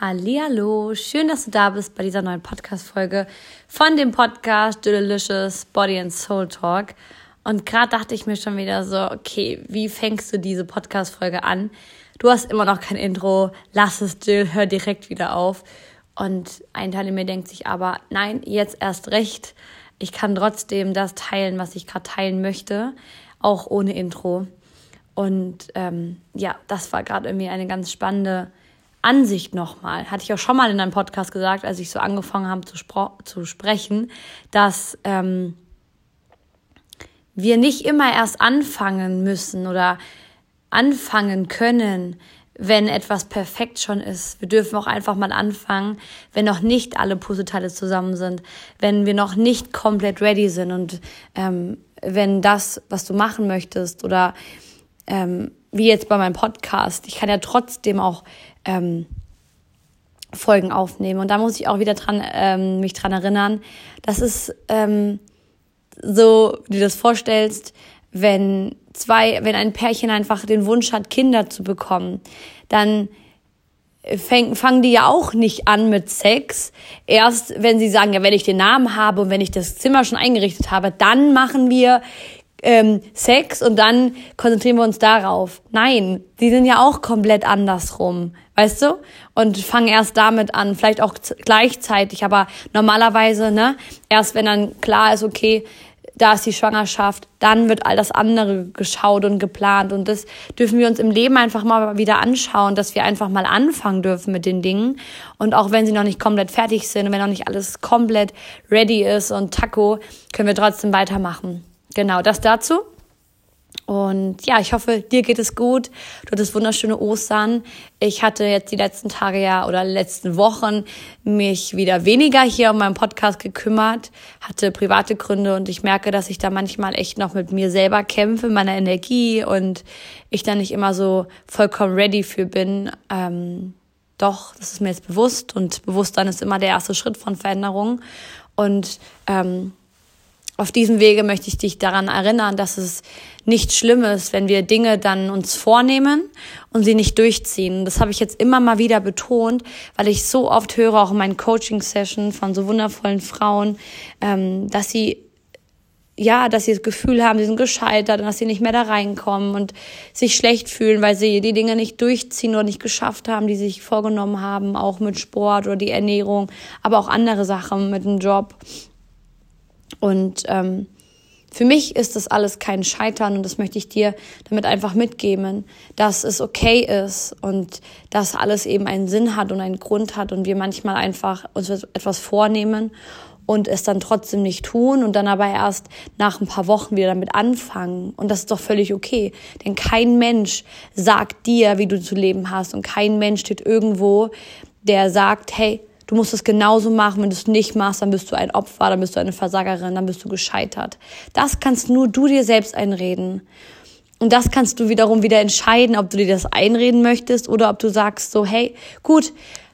Hallo, schön, dass du da bist bei dieser neuen Podcast-Folge von dem Podcast Delicious Body and Soul Talk. Und gerade dachte ich mir schon wieder so, okay, wie fängst du diese Podcast-Folge an? Du hast immer noch kein Intro, lass es Jill, hör direkt wieder auf. Und ein Teil in mir denkt sich aber, nein, jetzt erst recht. Ich kann trotzdem das teilen, was ich gerade teilen möchte, auch ohne Intro. Und ähm, ja, das war gerade irgendwie eine ganz spannende Ansicht nochmal, hatte ich auch schon mal in einem Podcast gesagt, als ich so angefangen habe zu, zu sprechen, dass ähm, wir nicht immer erst anfangen müssen oder anfangen können, wenn etwas perfekt schon ist. Wir dürfen auch einfach mal anfangen, wenn noch nicht alle Puzzleteile zusammen sind, wenn wir noch nicht komplett ready sind und ähm, wenn das, was du machen möchtest oder ähm, wie jetzt bei meinem Podcast, ich kann ja trotzdem auch ähm, Folgen aufnehmen. Und da muss ich auch wieder dran, ähm, mich dran erinnern, das ist ähm, so, wie du das vorstellst, wenn zwei, wenn ein Pärchen einfach den Wunsch hat, Kinder zu bekommen, dann fäng, fangen die ja auch nicht an mit Sex. Erst wenn sie sagen, ja, wenn ich den Namen habe und wenn ich das Zimmer schon eingerichtet habe, dann machen wir ähm, Sex und dann konzentrieren wir uns darauf. Nein, die sind ja auch komplett andersrum, weißt du? Und fangen erst damit an, vielleicht auch gleichzeitig, aber normalerweise, ne, erst wenn dann klar ist, okay, da ist die Schwangerschaft, dann wird all das andere geschaut und geplant. Und das dürfen wir uns im Leben einfach mal wieder anschauen, dass wir einfach mal anfangen dürfen mit den Dingen. Und auch wenn sie noch nicht komplett fertig sind und wenn noch nicht alles komplett ready ist und Taco, können wir trotzdem weitermachen. Genau, das dazu. Und ja, ich hoffe, dir geht es gut. Du hattest wunderschöne Ostern. Ich hatte jetzt die letzten Tage ja oder letzten Wochen mich wieder weniger hier um meinen Podcast gekümmert, hatte private Gründe und ich merke, dass ich da manchmal echt noch mit mir selber kämpfe, meiner Energie und ich da nicht immer so vollkommen ready für bin. Ähm, doch, das ist mir jetzt bewusst und Bewusstsein ist immer der erste Schritt von Veränderung. Und ähm, auf diesem Wege möchte ich dich daran erinnern, dass es nicht schlimm ist, wenn wir Dinge dann uns vornehmen und sie nicht durchziehen. Das habe ich jetzt immer mal wieder betont, weil ich so oft höre, auch in meinen Coaching-Sessions von so wundervollen Frauen, ähm, dass sie ja, dass sie das Gefühl haben, sie sind gescheitert und dass sie nicht mehr da reinkommen und sich schlecht fühlen, weil sie die Dinge nicht durchziehen oder nicht geschafft haben, die sie sich vorgenommen haben, auch mit Sport oder die Ernährung, aber auch andere Sachen mit dem Job. Und ähm, für mich ist das alles kein Scheitern und das möchte ich dir damit einfach mitgeben, dass es okay ist und dass alles eben einen Sinn hat und einen Grund hat und wir manchmal einfach uns etwas vornehmen und es dann trotzdem nicht tun und dann aber erst nach ein paar Wochen wieder damit anfangen. Und das ist doch völlig okay. Denn kein Mensch sagt dir, wie du zu leben hast und kein Mensch steht irgendwo, der sagt, hey, Du musst es genauso machen. Wenn du es nicht machst, dann bist du ein Opfer, dann bist du eine Versagerin, dann bist du gescheitert. Das kannst nur du dir selbst einreden. Und das kannst du wiederum wieder entscheiden, ob du dir das einreden möchtest oder ob du sagst so, hey, gut,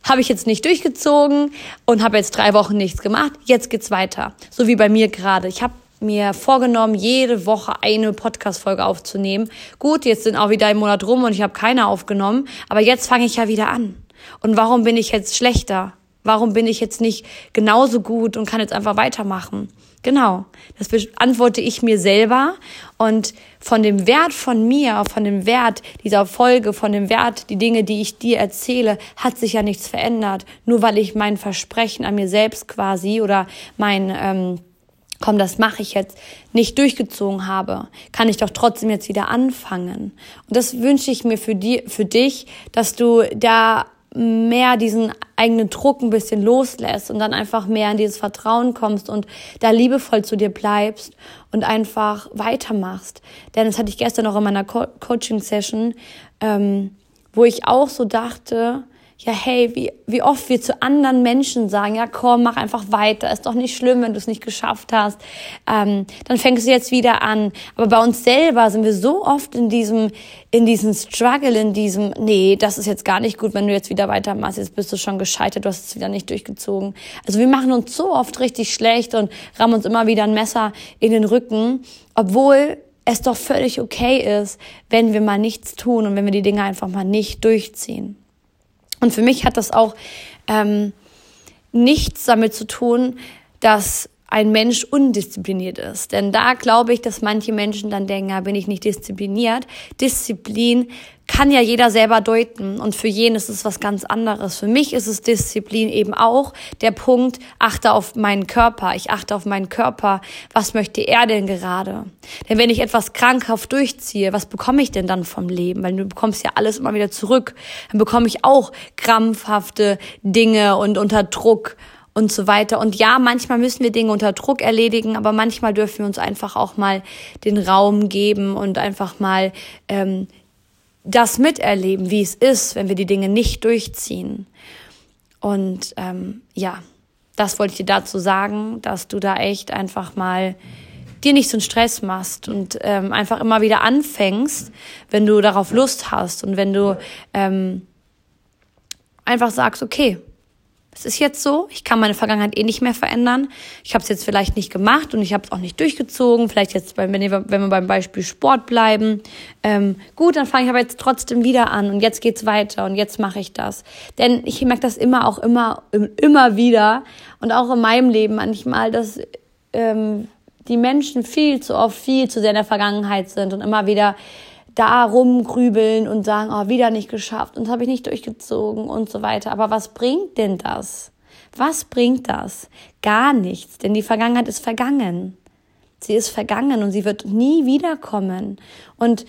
habe ich jetzt nicht durchgezogen und habe jetzt drei Wochen nichts gemacht, jetzt geht's weiter. So wie bei mir gerade. Ich habe mir vorgenommen, jede Woche eine Podcast-Folge aufzunehmen. Gut, jetzt sind auch wieder ein Monat rum und ich habe keine aufgenommen, aber jetzt fange ich ja wieder an. Und warum bin ich jetzt schlechter? Warum bin ich jetzt nicht genauso gut und kann jetzt einfach weitermachen? Genau, das beantworte ich mir selber und von dem Wert von mir, von dem Wert dieser Folge, von dem Wert, die Dinge, die ich dir erzähle, hat sich ja nichts verändert. Nur weil ich mein Versprechen an mir selbst quasi oder mein ähm, komm, das mache ich jetzt, nicht durchgezogen habe, kann ich doch trotzdem jetzt wieder anfangen. Und das wünsche ich mir für, die, für dich, dass du da mehr diesen eigenen Druck ein bisschen loslässt und dann einfach mehr in dieses Vertrauen kommst und da liebevoll zu dir bleibst und einfach weitermachst. Denn das hatte ich gestern noch in meiner Co Coaching-Session, ähm, wo ich auch so dachte, ja, hey, wie, wie oft wir zu anderen Menschen sagen, ja, komm, mach einfach weiter, ist doch nicht schlimm, wenn du es nicht geschafft hast, ähm, dann fängst du jetzt wieder an. Aber bei uns selber sind wir so oft in diesem, in diesem Struggle, in diesem, nee, das ist jetzt gar nicht gut, wenn du jetzt wieder weitermachst, jetzt bist du schon gescheitert, du hast es wieder nicht durchgezogen. Also wir machen uns so oft richtig schlecht und rammen uns immer wieder ein Messer in den Rücken, obwohl es doch völlig okay ist, wenn wir mal nichts tun und wenn wir die Dinge einfach mal nicht durchziehen. Und für mich hat das auch ähm, nichts damit zu tun, dass ein Mensch undiszipliniert ist. Denn da glaube ich, dass manche Menschen dann denken, ja, bin ich nicht diszipliniert. Disziplin kann ja jeder selber deuten und für jeden ist es was ganz anderes. Für mich ist es Disziplin eben auch der Punkt, achte auf meinen Körper. Ich achte auf meinen Körper. Was möchte er denn gerade? Denn wenn ich etwas krankhaft durchziehe, was bekomme ich denn dann vom Leben? Weil du bekommst ja alles immer wieder zurück. Dann bekomme ich auch krampfhafte Dinge und unter Druck und so weiter. Und ja, manchmal müssen wir Dinge unter Druck erledigen, aber manchmal dürfen wir uns einfach auch mal den Raum geben und einfach mal ähm, das miterleben, wie es ist, wenn wir die Dinge nicht durchziehen. Und ähm, ja, das wollte ich dir dazu sagen, dass du da echt einfach mal dir nicht so einen Stress machst und ähm, einfach immer wieder anfängst, wenn du darauf Lust hast und wenn du ähm, einfach sagst, okay, es ist jetzt so, ich kann meine Vergangenheit eh nicht mehr verändern. Ich habe es jetzt vielleicht nicht gemacht und ich habe es auch nicht durchgezogen. Vielleicht jetzt, wenn wir, beim Beispiel Sport bleiben. Ähm, gut, dann fange ich aber jetzt trotzdem wieder an und jetzt geht's weiter und jetzt mache ich das. Denn ich merke das immer, auch immer, immer wieder und auch in meinem Leben manchmal, dass ähm, die Menschen viel zu oft, viel zu sehr in der Vergangenheit sind und immer wieder da rumgrübeln und sagen, oh, wieder nicht geschafft und habe ich nicht durchgezogen und so weiter. Aber was bringt denn das? Was bringt das? Gar nichts, denn die Vergangenheit ist vergangen. Sie ist vergangen und sie wird nie wiederkommen. Und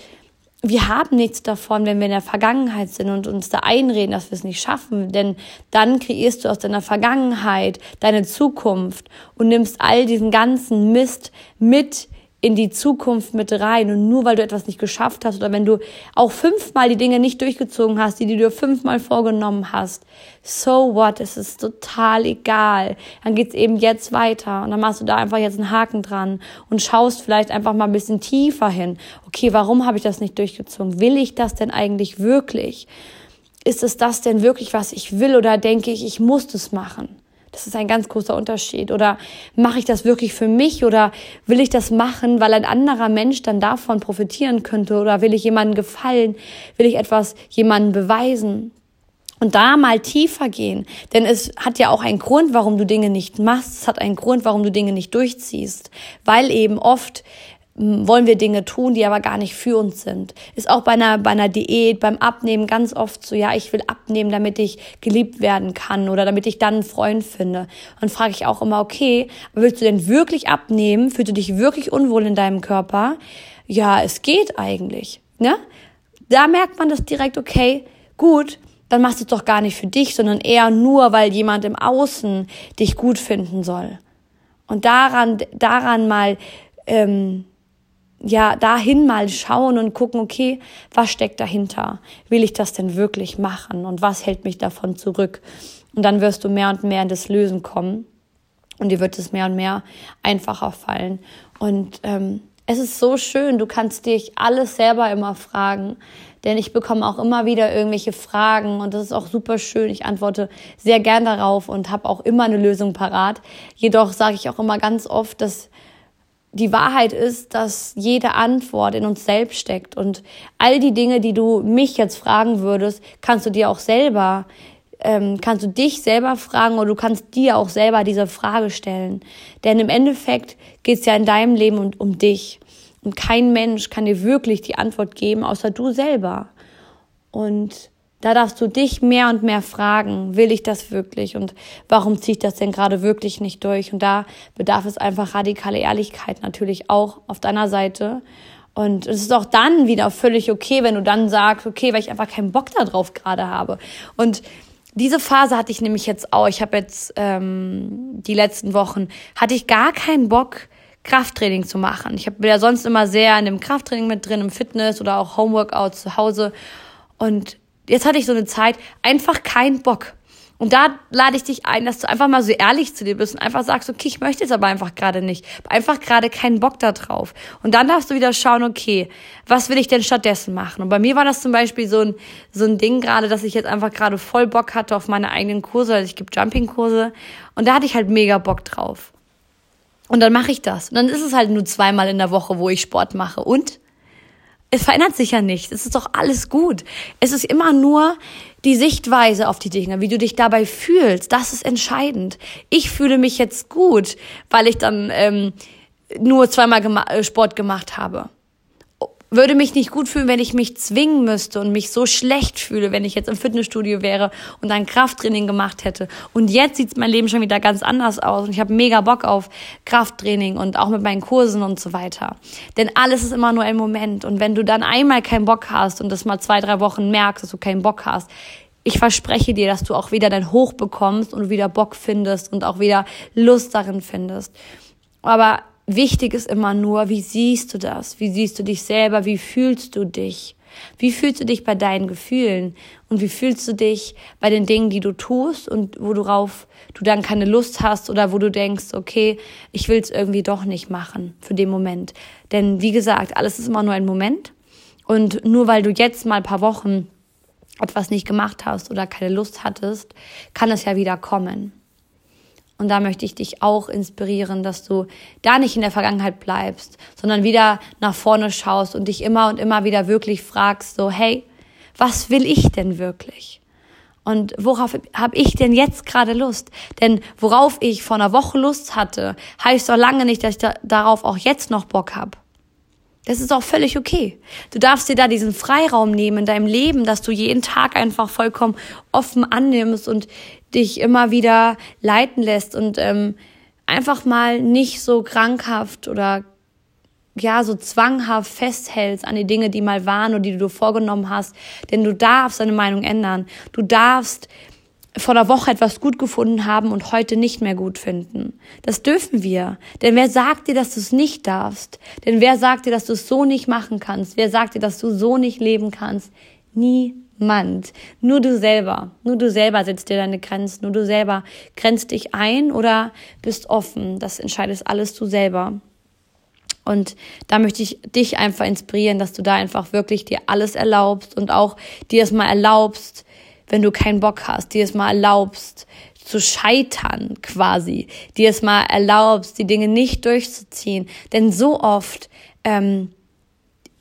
wir haben nichts davon, wenn wir in der Vergangenheit sind und uns da einreden, dass wir es nicht schaffen, denn dann kreierst du aus deiner Vergangenheit deine Zukunft und nimmst all diesen ganzen Mist mit in die Zukunft mit rein. Und nur weil du etwas nicht geschafft hast oder wenn du auch fünfmal die Dinge nicht durchgezogen hast, die, du dir fünfmal vorgenommen hast, so what, es ist total egal. Dann geht's eben jetzt weiter und dann machst du da einfach jetzt einen Haken dran und schaust vielleicht einfach mal ein bisschen tiefer hin. Okay, warum habe ich das nicht durchgezogen? Will ich das denn eigentlich wirklich? Ist es das denn wirklich, was ich will oder denke ich, ich muss das machen? Das ist ein ganz großer Unterschied. Oder mache ich das wirklich für mich oder will ich das machen, weil ein anderer Mensch dann davon profitieren könnte? Oder will ich jemandem gefallen? Will ich etwas jemandem beweisen? Und da mal tiefer gehen. Denn es hat ja auch einen Grund, warum du Dinge nicht machst. Es hat einen Grund, warum du Dinge nicht durchziehst. Weil eben oft wollen wir Dinge tun, die aber gar nicht für uns sind. Ist auch bei einer, bei einer Diät, beim Abnehmen ganz oft so, ja, ich will abnehmen, damit ich geliebt werden kann oder damit ich dann einen Freund finde. Und frage ich auch immer, okay, willst du denn wirklich abnehmen? Fühlst du dich wirklich unwohl in deinem Körper? Ja, es geht eigentlich, ne? Da merkt man das direkt, okay, gut, dann machst du es doch gar nicht für dich, sondern eher nur, weil jemand im Außen dich gut finden soll. Und daran, daran mal, ähm, ja, dahin mal schauen und gucken, okay, was steckt dahinter? Will ich das denn wirklich machen? Und was hält mich davon zurück? Und dann wirst du mehr und mehr in das Lösen kommen. Und dir wird es mehr und mehr einfacher fallen. Und ähm, es ist so schön, du kannst dich alles selber immer fragen. Denn ich bekomme auch immer wieder irgendwelche Fragen und das ist auch super schön. Ich antworte sehr gern darauf und habe auch immer eine Lösung parat. Jedoch sage ich auch immer ganz oft, dass die Wahrheit ist, dass jede Antwort in uns selbst steckt. Und all die Dinge, die du mich jetzt fragen würdest, kannst du dir auch selber, ähm, kannst du dich selber fragen oder du kannst dir auch selber diese Frage stellen. Denn im Endeffekt geht es ja in deinem Leben um, um dich. Und kein Mensch kann dir wirklich die Antwort geben, außer du selber. Und da darfst du dich mehr und mehr fragen, will ich das wirklich und warum ziehe ich das denn gerade wirklich nicht durch? Und da bedarf es einfach radikale Ehrlichkeit natürlich auch auf deiner Seite. Und es ist auch dann wieder völlig okay, wenn du dann sagst, okay, weil ich einfach keinen Bock darauf gerade habe. Und diese Phase hatte ich nämlich jetzt auch. Ich habe jetzt ähm, die letzten Wochen, hatte ich gar keinen Bock, Krafttraining zu machen. Ich bin ja sonst immer sehr in dem Krafttraining mit drin, im Fitness oder auch Homeworkouts zu Hause. Und jetzt hatte ich so eine Zeit, einfach keinen Bock. Und da lade ich dich ein, dass du einfach mal so ehrlich zu dir bist und einfach sagst, okay, ich möchte es aber einfach gerade nicht. Einfach gerade keinen Bock da drauf. Und dann darfst du wieder schauen, okay, was will ich denn stattdessen machen? Und bei mir war das zum Beispiel so ein, so ein Ding gerade, dass ich jetzt einfach gerade voll Bock hatte auf meine eigenen Kurse. Also ich gebe Jumping-Kurse. Und da hatte ich halt mega Bock drauf. Und dann mache ich das. Und dann ist es halt nur zweimal in der Woche, wo ich Sport mache. Und es verändert sich ja nichts. Es ist doch alles gut. Es ist immer nur die Sichtweise auf die Dinge, wie du dich dabei fühlst. Das ist entscheidend. Ich fühle mich jetzt gut, weil ich dann ähm, nur zweimal äh, Sport gemacht habe würde mich nicht gut fühlen, wenn ich mich zwingen müsste und mich so schlecht fühle, wenn ich jetzt im Fitnessstudio wäre und ein Krafttraining gemacht hätte. Und jetzt sieht mein Leben schon wieder ganz anders aus und ich habe mega Bock auf Krafttraining und auch mit meinen Kursen und so weiter. Denn alles ist immer nur ein Moment und wenn du dann einmal keinen Bock hast und das mal zwei, drei Wochen merkst, dass du keinen Bock hast, ich verspreche dir, dass du auch wieder dein Hoch bekommst und wieder Bock findest und auch wieder Lust darin findest. Aber Wichtig ist immer nur, wie siehst du das? Wie siehst du dich selber? Wie fühlst du dich? Wie fühlst du dich bei deinen Gefühlen? Und wie fühlst du dich bei den Dingen, die du tust und worauf du dann keine Lust hast oder wo du denkst, okay, ich will es irgendwie doch nicht machen für den Moment. Denn wie gesagt, alles ist immer nur ein Moment. Und nur weil du jetzt mal ein paar Wochen etwas nicht gemacht hast oder keine Lust hattest, kann es ja wieder kommen. Und da möchte ich dich auch inspirieren, dass du da nicht in der Vergangenheit bleibst, sondern wieder nach vorne schaust und dich immer und immer wieder wirklich fragst, so, hey, was will ich denn wirklich? Und worauf habe ich denn jetzt gerade Lust? Denn worauf ich vor einer Woche Lust hatte, heißt doch lange nicht, dass ich da, darauf auch jetzt noch Bock habe. Das ist auch völlig okay. Du darfst dir da diesen Freiraum nehmen in deinem Leben, dass du jeden Tag einfach vollkommen offen annimmst und dich immer wieder leiten lässt und ähm, einfach mal nicht so krankhaft oder ja, so zwanghaft festhältst an die Dinge, die mal waren oder die du vorgenommen hast. Denn du darfst deine Meinung ändern. Du darfst vor der Woche etwas gut gefunden haben und heute nicht mehr gut finden. Das dürfen wir. Denn wer sagt dir, dass du es nicht darfst? Denn wer sagt dir, dass du es so nicht machen kannst? Wer sagt dir, dass du so nicht leben kannst? Niemand. Nur du selber. Nur du selber setzt dir deine Grenzen. Nur du selber grenzt dich ein oder bist offen. Das entscheidest alles du selber. Und da möchte ich dich einfach inspirieren, dass du da einfach wirklich dir alles erlaubst und auch dir es mal erlaubst, wenn du keinen Bock hast, dir es mal erlaubst zu scheitern quasi, dir es mal erlaubst, die Dinge nicht durchzuziehen. Denn so oft ähm,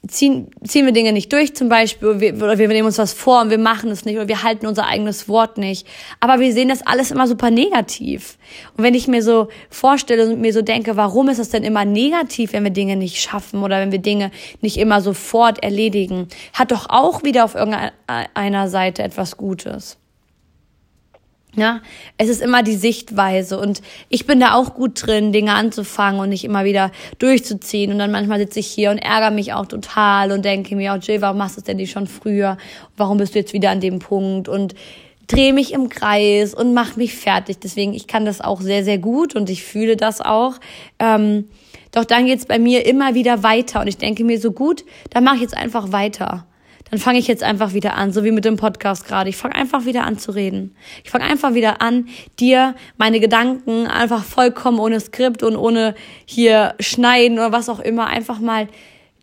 ziehen, ziehen wir Dinge nicht durch zum Beispiel, oder wir, oder wir nehmen uns was vor und wir machen es nicht, oder wir halten unser eigenes Wort nicht. Aber wir sehen das alles immer super negativ. Und wenn ich mir so vorstelle und mir so denke, warum ist es denn immer negativ, wenn wir Dinge nicht schaffen oder wenn wir Dinge nicht immer sofort erledigen, hat doch auch wieder auf irgendeiner Seite etwas Gutes. Ja, es ist immer die Sichtweise und ich bin da auch gut drin, Dinge anzufangen und nicht immer wieder durchzuziehen. Und dann manchmal sitze ich hier und ärgere mich auch total und denke mir, oh Jill, warum machst du es denn nicht schon früher? Warum bist du jetzt wieder an dem Punkt? Und drehe mich im Kreis und mache mich fertig. Deswegen, ich kann das auch sehr, sehr gut und ich fühle das auch. Ähm, doch dann geht's bei mir immer wieder weiter und ich denke mir so gut, dann mache ich jetzt einfach weiter dann fange ich jetzt einfach wieder an, so wie mit dem Podcast gerade. Ich fange einfach wieder an zu reden. Ich fange einfach wieder an, dir meine Gedanken einfach vollkommen ohne Skript und ohne hier schneiden oder was auch immer, einfach mal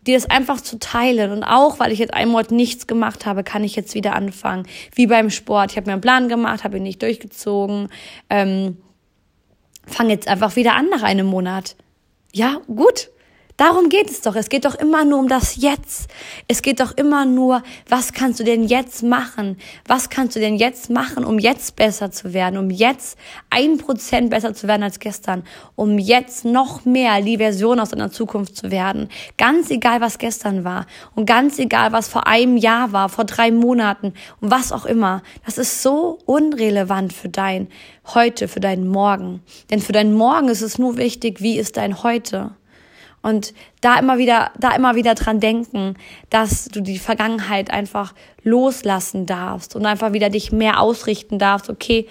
dir das einfach zu teilen. Und auch, weil ich jetzt einen Monat nichts gemacht habe, kann ich jetzt wieder anfangen. Wie beim Sport. Ich habe mir einen Plan gemacht, habe ihn nicht durchgezogen. Ähm, fange jetzt einfach wieder an nach einem Monat. Ja, gut. Darum geht es doch. Es geht doch immer nur um das Jetzt. Es geht doch immer nur, was kannst du denn jetzt machen? Was kannst du denn jetzt machen, um jetzt besser zu werden? Um jetzt ein Prozent besser zu werden als gestern? Um jetzt noch mehr die Version aus deiner Zukunft zu werden? Ganz egal, was gestern war. Und ganz egal, was vor einem Jahr war, vor drei Monaten und was auch immer. Das ist so unrelevant für dein Heute, für deinen Morgen. Denn für deinen Morgen ist es nur wichtig, wie ist dein Heute? Und da immer wieder, da immer wieder dran denken, dass du die Vergangenheit einfach loslassen darfst und einfach wieder dich mehr ausrichten darfst. Okay,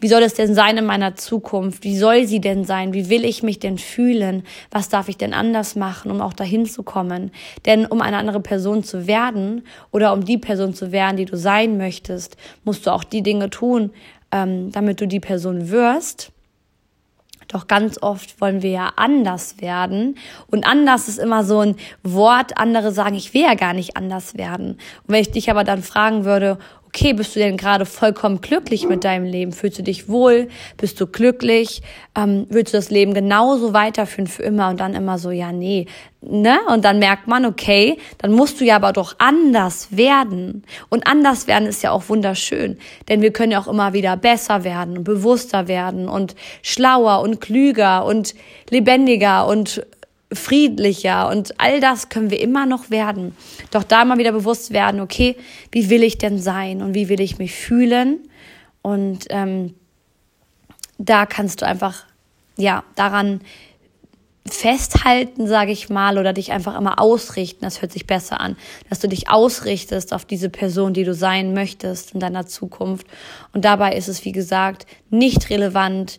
wie soll es denn sein in meiner Zukunft? Wie soll sie denn sein? Wie will ich mich denn fühlen? Was darf ich denn anders machen, um auch dahin zu kommen? Denn um eine andere Person zu werden oder um die Person zu werden, die du sein möchtest, musst du auch die Dinge tun, ähm, damit du die Person wirst doch ganz oft wollen wir ja anders werden. Und anders ist immer so ein Wort. Andere sagen, ich will ja gar nicht anders werden. Und wenn ich dich aber dann fragen würde, okay, bist du denn gerade vollkommen glücklich mit deinem Leben? Fühlst du dich wohl? Bist du glücklich? Ähm, willst du das Leben genauso weiterführen für immer? Und dann immer so, ja, nee, ne? Und dann merkt man, okay, dann musst du ja aber doch anders werden. Und anders werden ist ja auch wunderschön, denn wir können ja auch immer wieder besser werden und bewusster werden und schlauer und klüger und lebendiger und friedlicher und all das können wir immer noch werden. Doch da mal wieder bewusst werden, okay, wie will ich denn sein und wie will ich mich fühlen? Und ähm, da kannst du einfach, ja, daran festhalten, sage ich mal, oder dich einfach immer ausrichten. Das hört sich besser an, dass du dich ausrichtest auf diese Person, die du sein möchtest in deiner Zukunft. Und dabei ist es, wie gesagt, nicht relevant,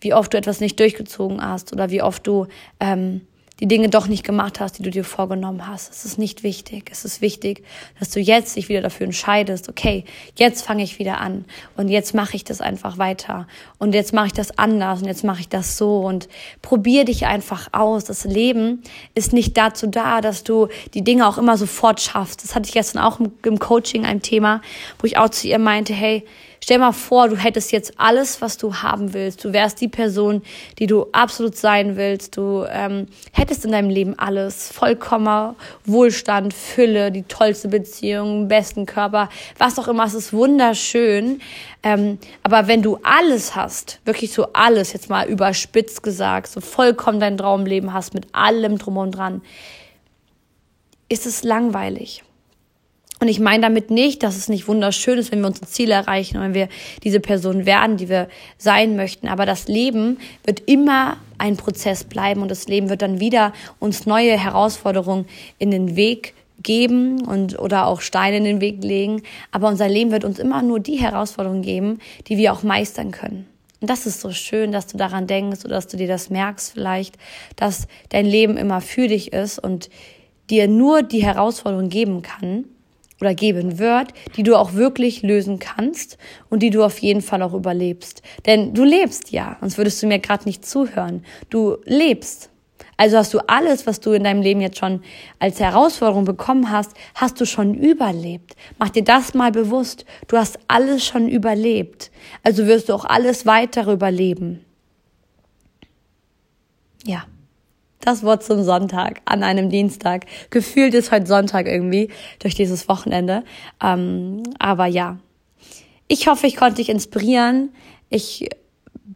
wie oft du etwas nicht durchgezogen hast oder wie oft du ähm, die Dinge doch nicht gemacht hast, die du dir vorgenommen hast. Es ist nicht wichtig. Es ist wichtig, dass du jetzt dich wieder dafür entscheidest, okay, jetzt fange ich wieder an und jetzt mache ich das einfach weiter und jetzt mache ich das anders und jetzt mache ich das so und probier dich einfach aus. Das Leben ist nicht dazu da, dass du die Dinge auch immer sofort schaffst. Das hatte ich gestern auch im Coaching ein Thema, wo ich auch zu ihr meinte, hey, Stell mal vor, du hättest jetzt alles, was du haben willst. Du wärst die Person, die du absolut sein willst. Du ähm, hättest in deinem Leben alles. Vollkommener Wohlstand, Fülle, die tollste Beziehung, besten Körper, was auch immer. Es ist wunderschön. Ähm, aber wenn du alles hast, wirklich so alles, jetzt mal überspitzt gesagt, so vollkommen dein Traumleben hast mit allem drum und dran, ist es langweilig. Und ich meine damit nicht, dass es nicht wunderschön ist, wenn wir unsere Ziele erreichen und wenn wir diese Person werden, die wir sein möchten. Aber das Leben wird immer ein Prozess bleiben und das Leben wird dann wieder uns neue Herausforderungen in den Weg geben und oder auch Steine in den Weg legen. Aber unser Leben wird uns immer nur die Herausforderungen geben, die wir auch meistern können. Und das ist so schön, dass du daran denkst oder dass du dir das merkst vielleicht, dass dein Leben immer für dich ist und dir nur die Herausforderung geben kann, oder geben wird, die du auch wirklich lösen kannst und die du auf jeden Fall auch überlebst. Denn du lebst ja, sonst würdest du mir gerade nicht zuhören. Du lebst. Also hast du alles, was du in deinem Leben jetzt schon als Herausforderung bekommen hast, hast du schon überlebt. Mach dir das mal bewusst. Du hast alles schon überlebt. Also wirst du auch alles weitere überleben. Ja das Wort zum Sonntag an einem Dienstag. Gefühlt ist heute Sonntag irgendwie durch dieses Wochenende. Ähm, aber ja, ich hoffe, ich konnte dich inspirieren. Ich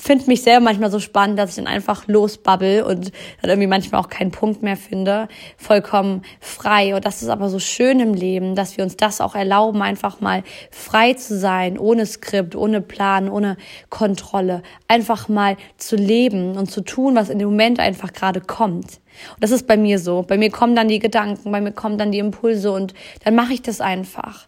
finde mich selber manchmal so spannend, dass ich dann einfach losbabbel und dann irgendwie manchmal auch keinen Punkt mehr finde, vollkommen frei. Und das ist aber so schön im Leben, dass wir uns das auch erlauben, einfach mal frei zu sein, ohne Skript, ohne Plan, ohne Kontrolle, einfach mal zu leben und zu tun, was in dem Moment einfach gerade kommt. Und das ist bei mir so. Bei mir kommen dann die Gedanken, bei mir kommen dann die Impulse und dann mache ich das einfach.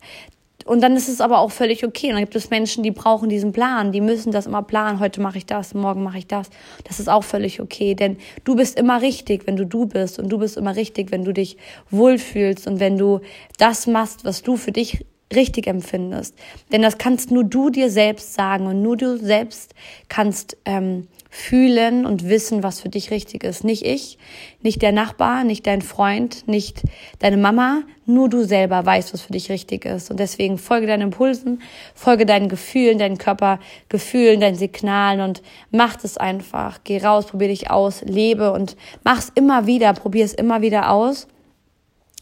Und dann ist es aber auch völlig okay. Und dann gibt es Menschen, die brauchen diesen Plan, die müssen das immer planen. Heute mache ich das, morgen mache ich das. Das ist auch völlig okay, denn du bist immer richtig, wenn du du bist. Und du bist immer richtig, wenn du dich wohlfühlst und wenn du das machst, was du für dich richtig empfindest. Denn das kannst nur du dir selbst sagen und nur du selbst kannst ähm, fühlen und wissen, was für dich richtig ist. Nicht ich, nicht der Nachbar, nicht dein Freund, nicht deine Mama, nur du selber weißt, was für dich richtig ist. Und deswegen folge deinen Impulsen, folge deinen Gefühlen, deinen Körpergefühlen, deinen Signalen und mach es einfach. Geh raus, probier dich aus, lebe und mach's immer wieder, probier es immer wieder aus.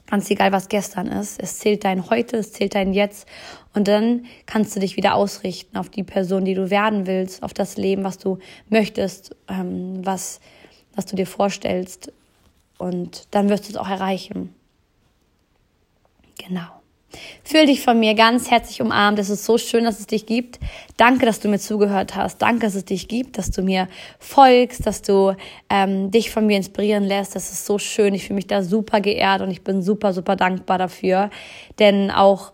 Ganz egal, was gestern ist. Es zählt dein Heute, es zählt dein Jetzt. Und dann kannst du dich wieder ausrichten auf die Person, die du werden willst, auf das Leben, was du möchtest, ähm, was, was du dir vorstellst. Und dann wirst du es auch erreichen. Genau. Fühl dich von mir ganz herzlich umarmt. Es ist so schön, dass es dich gibt. Danke, dass du mir zugehört hast. Danke, dass es dich gibt, dass du mir folgst, dass du ähm, dich von mir inspirieren lässt. Das ist so schön. Ich fühle mich da super geehrt und ich bin super, super dankbar dafür. Denn auch,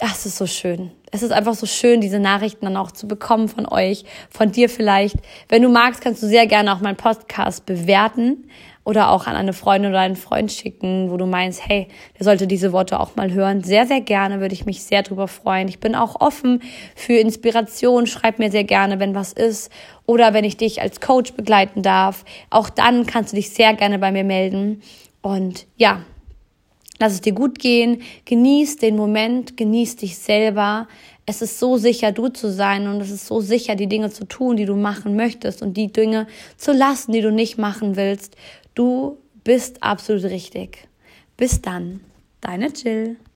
ach, es ist so schön. Es ist einfach so schön, diese Nachrichten dann auch zu bekommen von euch, von dir vielleicht. Wenn du magst, kannst du sehr gerne auch meinen Podcast bewerten oder auch an eine Freundin oder einen Freund schicken, wo du meinst, hey, der sollte diese Worte auch mal hören. Sehr, sehr gerne würde ich mich sehr drüber freuen. Ich bin auch offen für Inspiration. Schreib mir sehr gerne, wenn was ist oder wenn ich dich als Coach begleiten darf. Auch dann kannst du dich sehr gerne bei mir melden. Und ja, Lass es dir gut gehen, genieß den Moment, genieß dich selber. Es ist so sicher, du zu sein und es ist so sicher, die Dinge zu tun, die du machen möchtest und die Dinge zu lassen, die du nicht machen willst. Du bist absolut richtig. Bis dann, deine Jill.